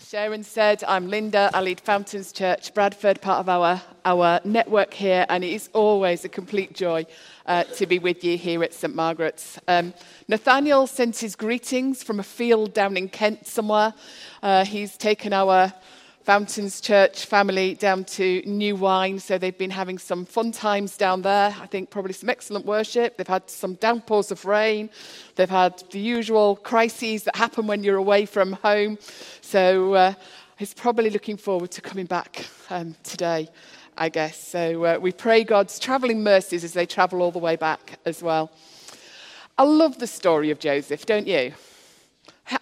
As Sharon said, I'm Linda. I lead Fountains Church Bradford, part of our, our network here, and it is always a complete joy uh, to be with you here at St Margaret's. Um, Nathaniel sent his greetings from a field down in Kent somewhere. Uh, he's taken our Fountains Church family down to New Wine, so they've been having some fun times down there. I think probably some excellent worship. They've had some downpours of rain. They've had the usual crises that happen when you're away from home. So uh, he's probably looking forward to coming back um, today, I guess. So uh, we pray God's travelling mercies as they travel all the way back as well. I love the story of Joseph, don't you?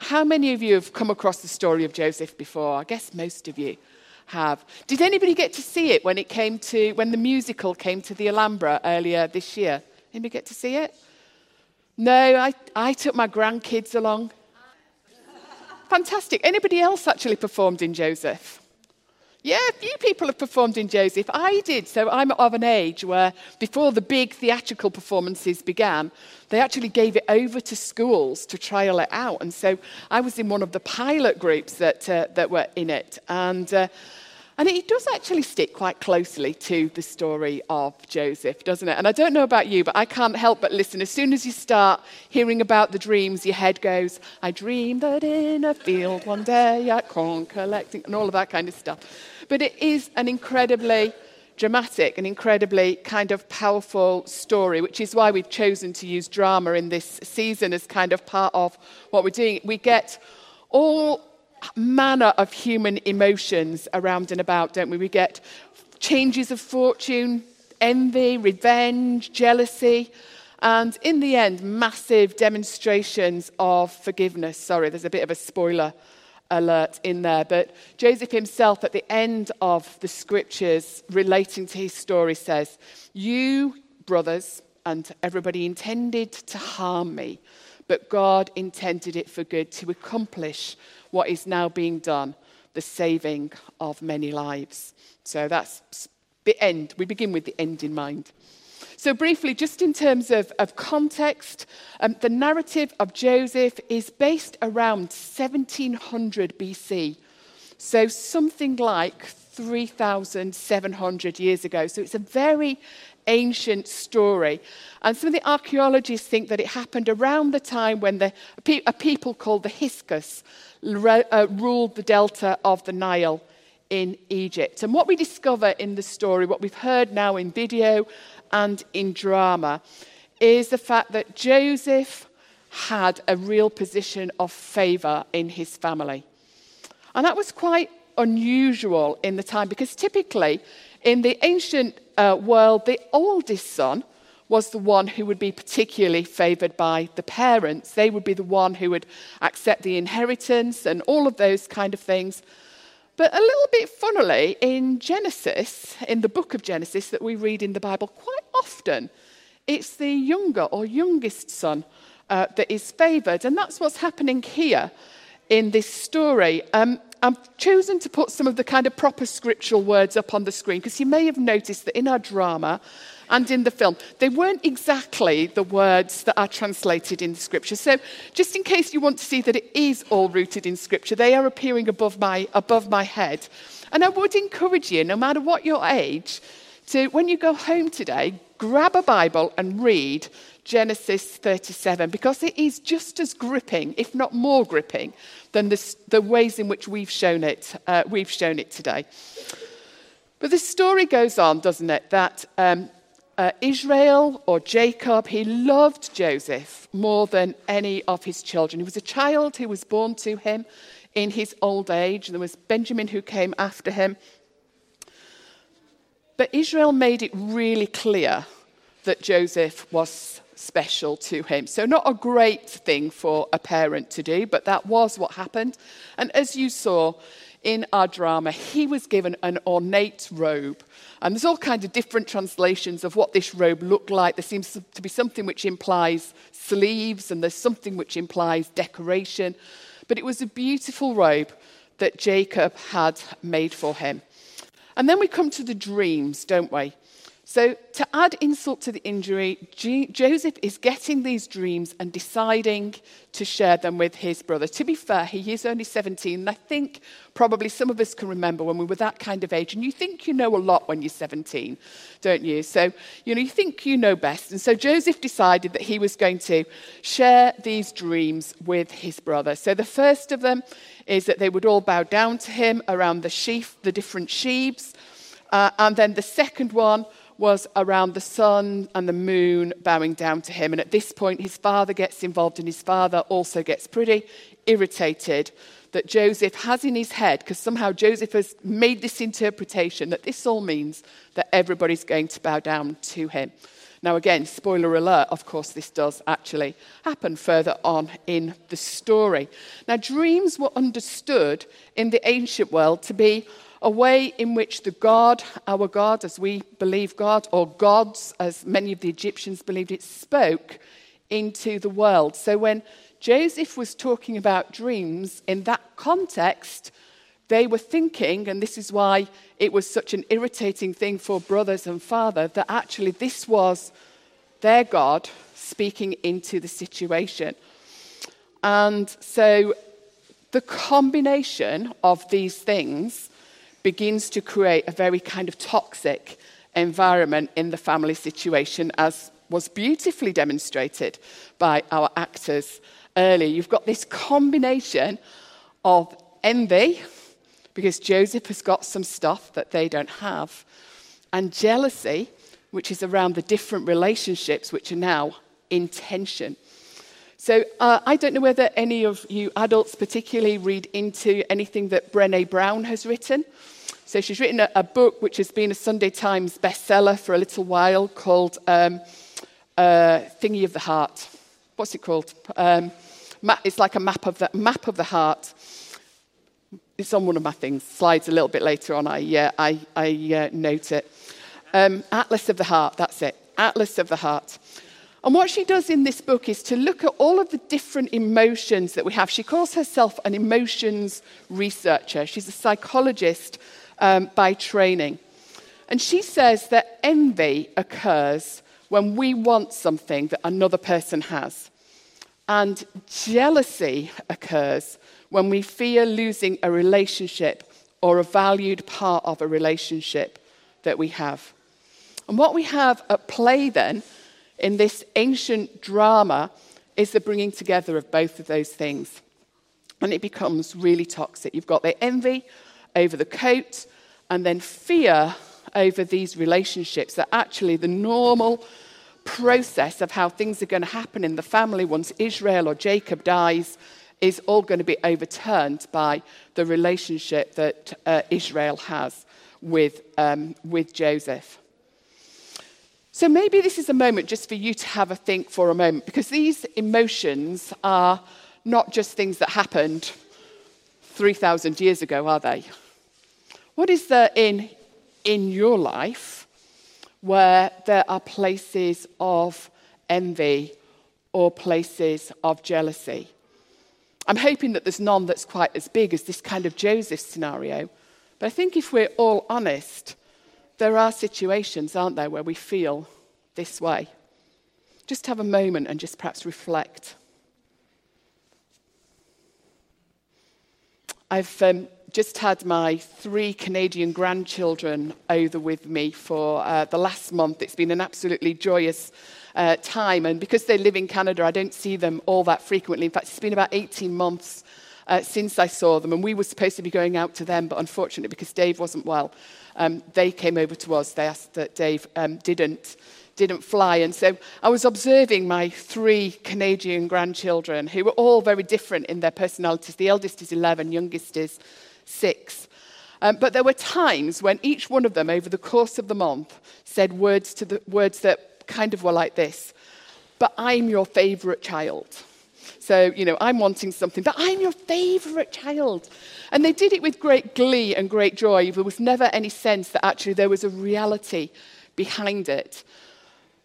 How many of you have come across the story of Joseph before? I guess most of you have. Did anybody get to see it when it came to when the musical came to the Alhambra earlier this year? Anybody get to see it? No, I, I took my grandkids along. Fantastic. Anybody else actually performed in Joseph? Yeah, a few people have performed in Joseph. I did. So I'm of an age where before the big theatrical performances began, they actually gave it over to schools to trial it out. And so I was in one of the pilot groups that, uh, that were in it. And, uh, and it does actually stick quite closely to the story of Joseph, doesn't it? And I don't know about you, but I can't help but listen. As soon as you start hearing about the dreams, your head goes, I dreamed that in a field one day at corn collecting, and all of that kind of stuff. But it is an incredibly dramatic and incredibly kind of powerful story, which is why we've chosen to use drama in this season as kind of part of what we're doing. We get all manner of human emotions around and about, don't we? We get changes of fortune, envy, revenge, jealousy, and in the end, massive demonstrations of forgiveness. Sorry, there's a bit of a spoiler alert in there. But Joseph himself, at the end of the scriptures relating to his story, says, You, brothers, and everybody intended to harm me, but God intended it for good to accomplish what is now being done the saving of many lives. So that's the end. We begin with the end in mind. So, briefly, just in terms of, of context, um, the narrative of Joseph is based around 1700 BC. So, something like 3,700 years ago. So, it's a very ancient story. And some of the archaeologists think that it happened around the time when the, a people called the Hyksos uh, ruled the delta of the Nile in Egypt. And what we discover in the story, what we've heard now in video and in drama is the fact that Joseph had a real position of favor in his family. And that was quite unusual in the time because typically in the ancient uh, world, the oldest son was the one who would be particularly favored by the parents. They would be the one who would accept the inheritance and all of those kind of things. But a little bit funnily, in Genesis, in the book of Genesis that we read in the Bible, quite often it's the younger or youngest son uh, that is favored. And that's what's happening here in this story. Um, I've chosen to put some of the kind of proper scriptural words up on the screen because you may have noticed that in our drama, and in the film. They weren't exactly the words that are translated in scripture. So, just in case you want to see that it is all rooted in scripture, they are appearing above my, above my head. And I would encourage you, no matter what your age, to, when you go home today, grab a Bible and read Genesis 37 because it is just as gripping, if not more gripping, than the, the ways in which we've shown it, uh, we've shown it today. But the story goes on, doesn't it, that um, uh, Israel or Jacob, he loved Joseph more than any of his children. He was a child who was born to him in his old age. There was Benjamin who came after him. But Israel made it really clear that Joseph was special to him. So, not a great thing for a parent to do, but that was what happened. And as you saw in our drama, he was given an ornate robe and there's all kinds of different translations of what this robe looked like. There seems to be something which implies sleeves, and there's something which implies decoration. But it was a beautiful robe that Jacob had made for him. And then we come to the dreams, don't we? So, to add insult to the injury, G- Joseph is getting these dreams and deciding to share them with his brother. To be fair, he is only 17. And I think probably some of us can remember when we were that kind of age. And you think you know a lot when you're 17, don't you? So, you know, you think you know best. And so Joseph decided that he was going to share these dreams with his brother. So, the first of them is that they would all bow down to him around the sheaf, the different sheaves. Uh, and then the second one was around the sun and the moon bowing down to him. And at this point, his father gets involved, and his father also gets pretty irritated that Joseph has in his head, because somehow Joseph has made this interpretation that this all means that everybody's going to bow down to him. Now, again, spoiler alert, of course, this does actually happen further on in the story. Now, dreams were understood in the ancient world to be a way in which the God, our God, as we believe God, or gods, as many of the Egyptians believed it, spoke into the world. So when Joseph was talking about dreams in that context, they were thinking, and this is why it was such an irritating thing for brothers and father, that actually this was their God speaking into the situation. And so the combination of these things begins to create a very kind of toxic environment in the family situation, as was beautifully demonstrated by our actors earlier. You've got this combination of envy, because Joseph has got some stuff that they don't have, and jealousy, which is around the different relationships which are now in tension. So uh, I don't know whether any of you adults particularly read into anything that Brene Brown has written. So she's written a, a book which has been a Sunday Times bestseller for a little while called um, uh, Thingy of the Heart. What's it called? Um, it's like a map of the map of the heart. It's on one of my things. Slides a little bit later on. I uh, I, I uh, note it. Um, Atlas of the Heart. That's it. Atlas of the Heart. And what she does in this book is to look at all of the different emotions that we have. She calls herself an emotions researcher. She's a psychologist um, by training. And she says that envy occurs when we want something that another person has. And jealousy occurs when we fear losing a relationship or a valued part of a relationship that we have. And what we have at play then in this ancient drama is the bringing together of both of those things. And it becomes really toxic. You've got the envy over the coat, and then fear over these relationships that actually the normal process of how things are going to happen in the family once Israel or Jacob dies is all going to be overturned by the relationship that uh, Israel has with, um, with Joseph. So maybe this is a moment just for you to have a think for a moment, because these emotions are not just things that happened 3,000 years ago, are they? What is there in, in your life where there are places of envy or places of jealousy? I'm hoping that there's none that's quite as big as this kind of Joseph scenario. But I think if we're all honest, there are situations, aren't there, where we feel this way. Just have a moment and just perhaps reflect. I've um, just had my three Canadian grandchildren over with me for uh, the last month. It's been an absolutely joyous uh, time. And because they live in Canada, I don't see them all that frequently. In fact, it's been about 18 months uh, since I saw them. And we were supposed to be going out to them, but unfortunately, because Dave wasn't well, um, they came over to us. They asked that Dave um, didn't, didn't fly. And so I was observing my three Canadian grandchildren who were all very different in their personalities. The eldest is 11, youngest is six. Um, but there were times when each one of them, over the course of the month, said words, to the, words that kind of were like this But I'm your favorite child. So, you know, I'm wanting something, but I'm your favorite child. And they did it with great glee and great joy. There was never any sense that actually there was a reality behind it.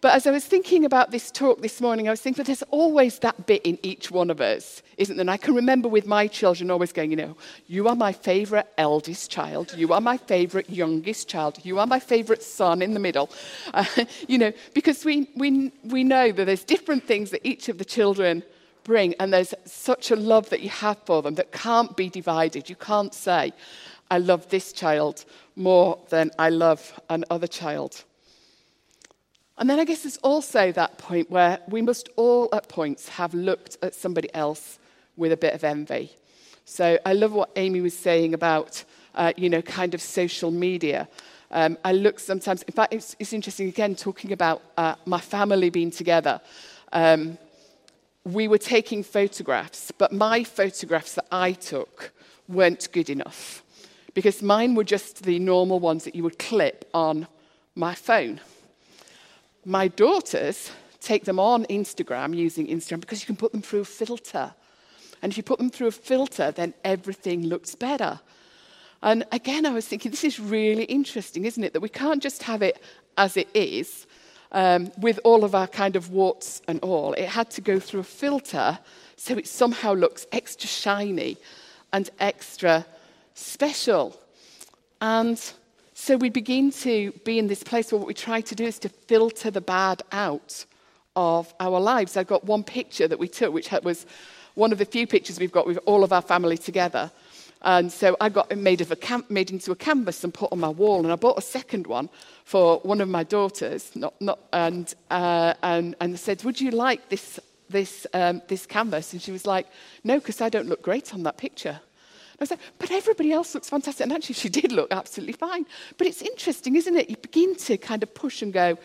But as I was thinking about this talk this morning, I was thinking, but there's always that bit in each one of us, isn't there? And I can remember with my children always going, you know, you are my favorite eldest child, you are my favorite youngest child, you are my favorite son in the middle. Uh, you know, because we, we, we know that there's different things that each of the children bring, and there's such a love that you have for them that can't be divided. You can't say, I love this child more than I love another child. And then I guess there's also that point where we must all at points have looked at somebody else with a bit of envy. So I love what Amy was saying about, uh, you know, kind of social media. Um, I look sometimes, in fact, it's, it's interesting again talking about uh, my family being together. Um, we were taking photographs, but my photographs that I took weren't good enough because mine were just the normal ones that you would clip on my phone. My daughters take them on Instagram using Instagram because you can put them through a filter. And if you put them through a filter, then everything looks better. And again, I was thinking, this is really interesting, isn't it? That we can't just have it as it is um, with all of our kind of warts and all. It had to go through a filter so it somehow looks extra shiny and extra special. And so we begin to be in this place where what we try to do is to filter the bad out of our lives. I've got one picture that we took, which was one of the few pictures we've got with all of our family together. And so I got made, of a cam- made into a canvas and put on my wall. And I bought a second one for one of my daughters, not, not, and, uh, and, and said, Would you like this, this, um, this canvas? And she was like, No, because I don't look great on that picture. I like, but everybody else looks fantastic. And actually, she did look absolutely fine. But it's interesting, isn't it? You begin to kind of push and go,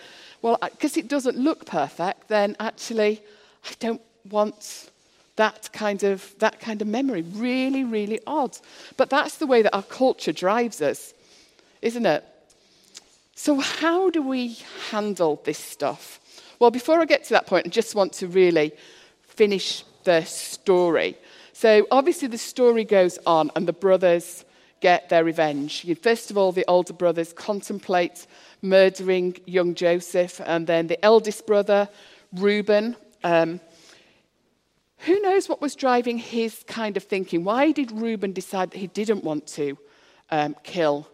well, because it doesn't look perfect, then actually, I don't want that kind of that kind of memory really really odd but that's the way that our culture drives us isn't it so how do we handle this stuff well before i get to that point i just want to really finish the story so obviously the story goes on, and the brothers get their revenge. First of all, the older brothers contemplate murdering young Joseph, and then the eldest brother, Reuben. Um, who knows what was driving his kind of thinking? Why did Reuben decide that he didn't want to um, kill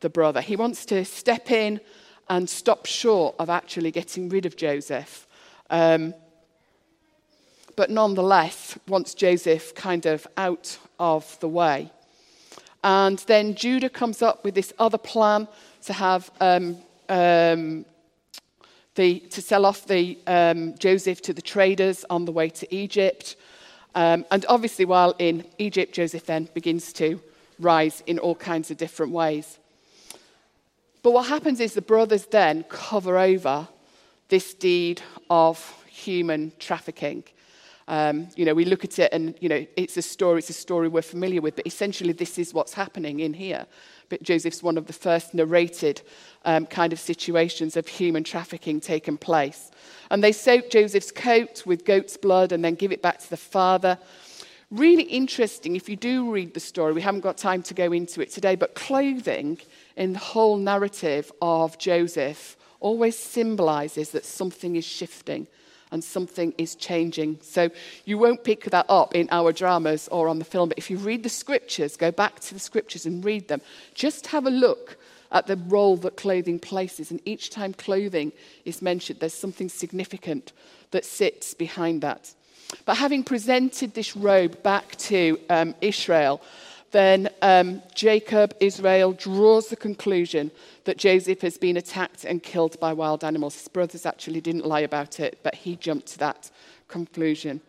the brother? He wants to step in and stop short of actually getting rid of Joseph. Um, but nonetheless wants Joseph kind of out of the way. And then Judah comes up with this other plan to have um, um, the, to sell off the um, Joseph to the traders on the way to Egypt. Um, and obviously, while in Egypt, Joseph then begins to rise in all kinds of different ways. But what happens is the brothers then cover over this deed of human trafficking. Um, you know, we look at it and, you know, it's a story, it's a story we're familiar with, but essentially this is what's happening in here. Joseph's one of the first narrated um, kind of situations of human trafficking taking place. And they soak Joseph's coat with goat's blood and then give it back to the father. Really interesting if you do read the story. We haven't got time to go into it today, but clothing in the whole narrative of Joseph always symbolizes that something is shifting and something is changing. So you won't pick that up in our dramas or on the film, but if you read the scriptures, go back to the scriptures and read them, just have a look at the role that clothing places. And each time clothing is mentioned, there's something significant that sits behind that. But having presented this robe back to um, Israel, then um, Jacob, Israel, draws the conclusion that Joseph has been attacked and killed by wild animals. His brothers actually didn't lie about it, but he jumped to that conclusion.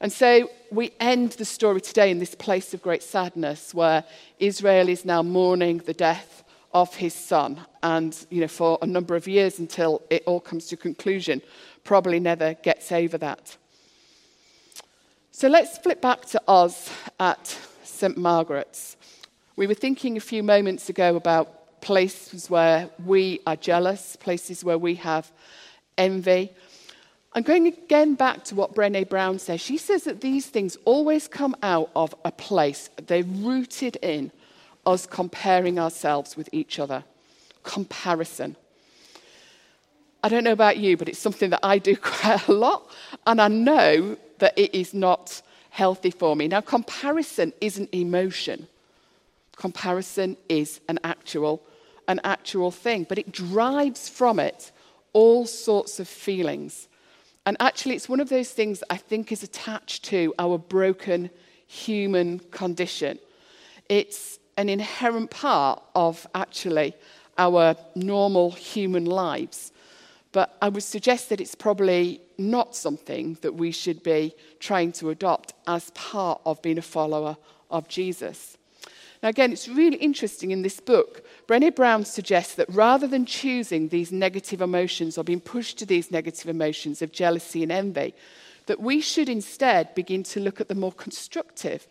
And so we end the story today in this place of great sadness where Israel is now mourning the death of his son. And, you know, for a number of years until it all comes to conclusion, probably never gets over that. So let's flip back to Oz at St. Margaret's. We were thinking a few moments ago about places where we are jealous, places where we have envy. I'm going again back to what Brene Brown says. She says that these things always come out of a place, they're rooted in us comparing ourselves with each other. Comparison. I don't know about you, but it's something that I do quite a lot. And I know that it is not healthy for me. Now, comparison isn't emotion, comparison is an actual, an actual thing, but it drives from it all sorts of feelings. And actually, it's one of those things I think is attached to our broken human condition. It's an inherent part of actually our normal human lives. But I would suggest that it's probably not something that we should be trying to adopt as part of being a follower of Jesus. Now, again, it's really interesting in this book. Brené Brown suggests that rather than choosing these negative emotions or being pushed to these negative emotions of jealousy and envy, that we should instead begin to look at the more constructive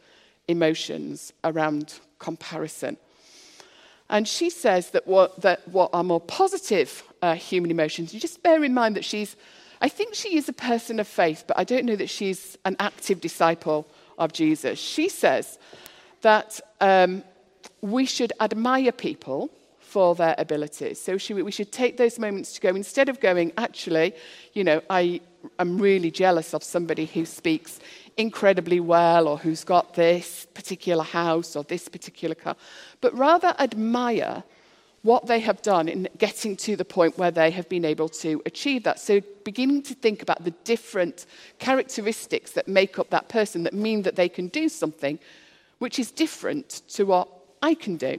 emotions around comparison. And she says that what, that what are more positive uh, human emotions, you just bear in mind that she's, I think she is a person of faith, but I don't know that she's an active disciple of Jesus. She says that um, we should admire people for their abilities. So we should take those moments to go, instead of going, actually, you know, I am really jealous of somebody who speaks incredibly well or who's got this particular house or this particular car, but rather admire what they have done in getting to the point where they have been able to achieve that. So, beginning to think about the different characteristics that make up that person that mean that they can do something which is different to what I can do.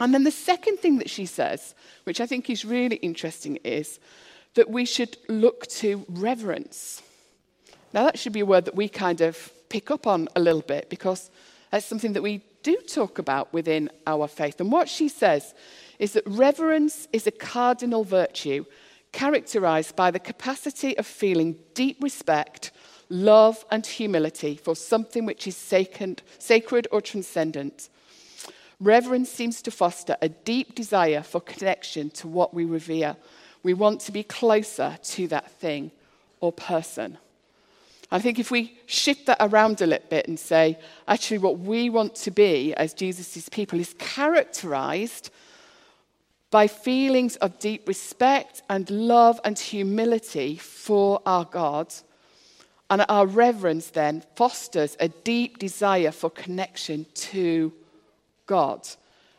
And then the second thing that she says, which I think is really interesting, is that we should look to reverence. Now, that should be a word that we kind of pick up on a little bit because that's something that we do talk about within our faith. And what she says is that reverence is a cardinal virtue characterized by the capacity of feeling deep respect, love, and humility for something which is sacred or transcendent. Reverence seems to foster a deep desire for connection to what we revere. We want to be closer to that thing or person. I think if we shift that around a little bit and say, actually, what we want to be as Jesus' people is characterized by feelings of deep respect and love and humility for our God. And our reverence then fosters a deep desire for connection to God.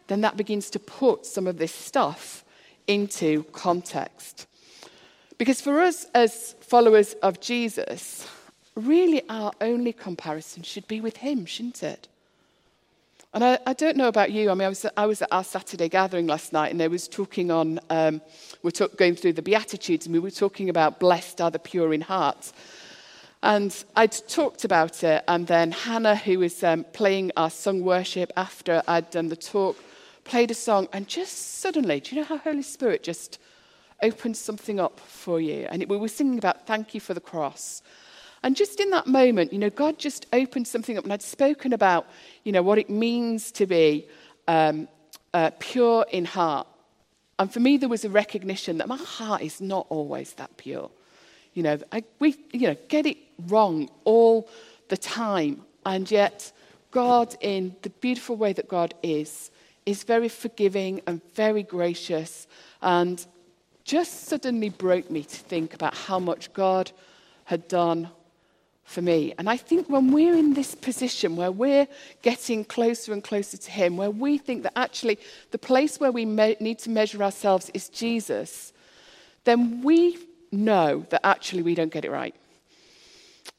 Then that begins to put some of this stuff into context. Because for us as followers of Jesus, really our only comparison should be with Him, shouldn't it? And I, I don't know about you. I mean, I was, I was at our Saturday gathering last night, and they was talking on. Um, we're talk, going through the Beatitudes, and we were talking about blessed are the pure in heart. And I'd talked about it, and then Hannah, who was um, playing our sung worship after I'd done the talk, played a song, and just suddenly, do you know how Holy Spirit just opened something up for you? And it, we were singing about thank you for the cross. And just in that moment, you know, God just opened something up, and I'd spoken about, you know, what it means to be um, uh, pure in heart. And for me, there was a recognition that my heart is not always that pure. You know, I, we you know, get it wrong all the time. And yet, God, in the beautiful way that God is, is very forgiving and very gracious. And just suddenly broke me to think about how much God had done for me. And I think when we're in this position where we're getting closer and closer to Him, where we think that actually the place where we me- need to measure ourselves is Jesus, then we know that actually we don't get it right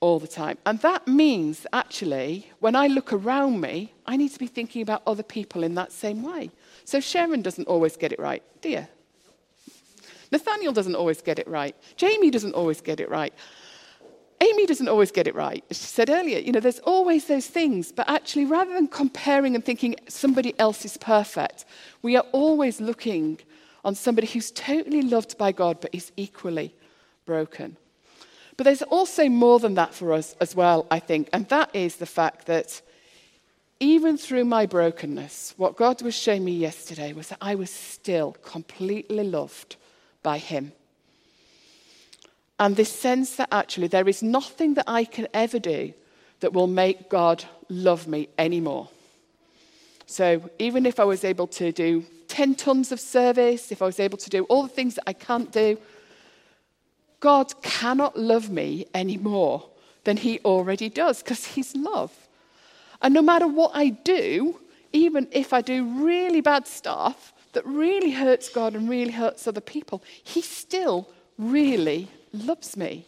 all the time. And that means actually, when I look around me, I need to be thinking about other people in that same way. So Sharon doesn't always get it right, do you? Nathaniel doesn't always get it right. Jamie doesn't always get it right. Amy doesn't always get it right. As she said earlier, you know, there's always those things, but actually, rather than comparing and thinking somebody else is perfect, we are always looking on somebody who's totally loved by God but is equally broken. But there's also more than that for us as well, I think, and that is the fact that even through my brokenness, what God was showing me yesterday was that I was still completely loved by Him. And this sense that actually there is nothing that I can ever do that will make God love me anymore. So even if I was able to do 10 tons of service, if I was able to do all the things that I can't do, God cannot love me any more than he already does because he's love. And no matter what I do, even if I do really bad stuff that really hurts God and really hurts other people, he still really loves me.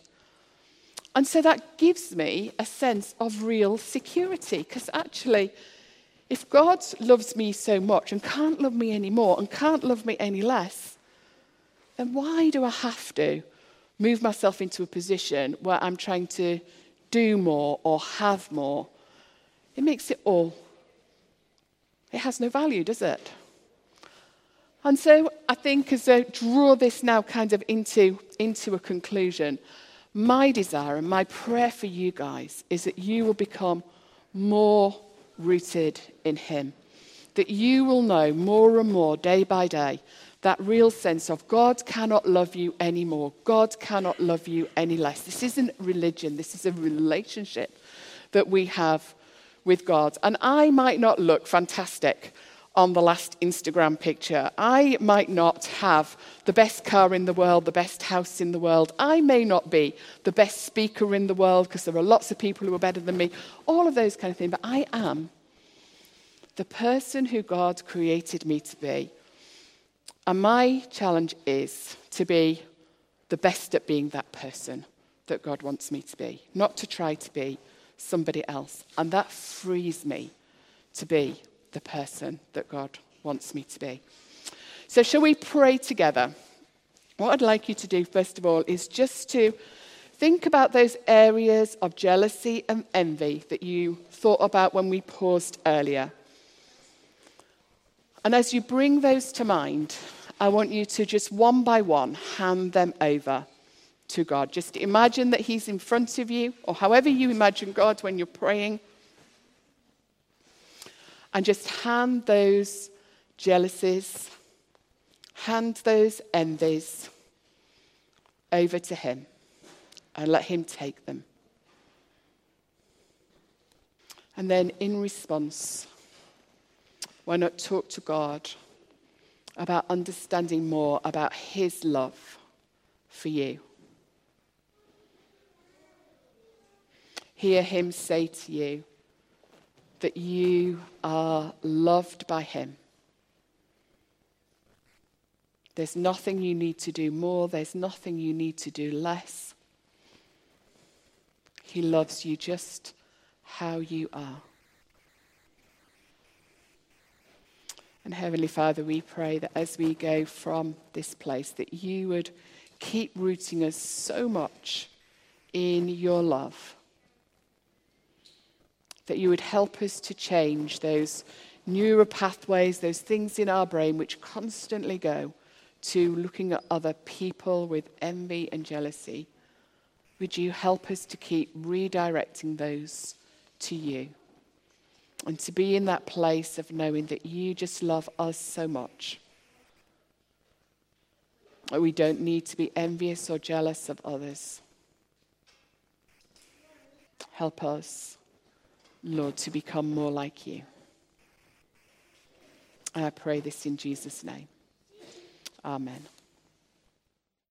And so that gives me a sense of real security because actually, if God loves me so much and can't love me anymore and can't love me any less, then why do I have to move myself into a position where I'm trying to do more or have more? It makes it all, it has no value, does it? And so I think as I draw this now kind of into, into a conclusion, my desire and my prayer for you guys is that you will become more rooted in Him. That you will know more and more day by day that real sense of God cannot love you anymore. God cannot love you any less. This isn't religion, this is a relationship that we have with God. And I might not look fantastic on the last Instagram picture. I might not have the best car in the world, the best house in the world. I may not be the best speaker in the world because there are lots of people who are better than me. All of those kind of things. But I am the person who God created me to be. And my challenge is to be the best at being that person that God wants me to be, not to try to be somebody else. And that frees me to be the person that God wants me to be. So, shall we pray together? What I'd like you to do, first of all, is just to think about those areas of jealousy and envy that you thought about when we paused earlier. And as you bring those to mind, I want you to just one by one hand them over to God. Just imagine that He's in front of you, or however you imagine God when you're praying and just hand those jealousies, hand those envies over to Him and let Him take them. And then in response, why not talk to God about understanding more about His love for you? Hear Him say to you, that you are loved by Him. There's nothing you need to do more, there's nothing you need to do less. He loves you just how you are. And Heavenly Father, we pray that as we go from this place, that you would keep rooting us so much in your love that you would help us to change those neural pathways, those things in our brain which constantly go to looking at other people with envy and jealousy. Would you help us to keep redirecting those to you? And to be in that place of knowing that you just love us so much. We don't need to be envious or jealous of others. Help us Lord, to become more like you. And I pray this in Jesus' name. Amen.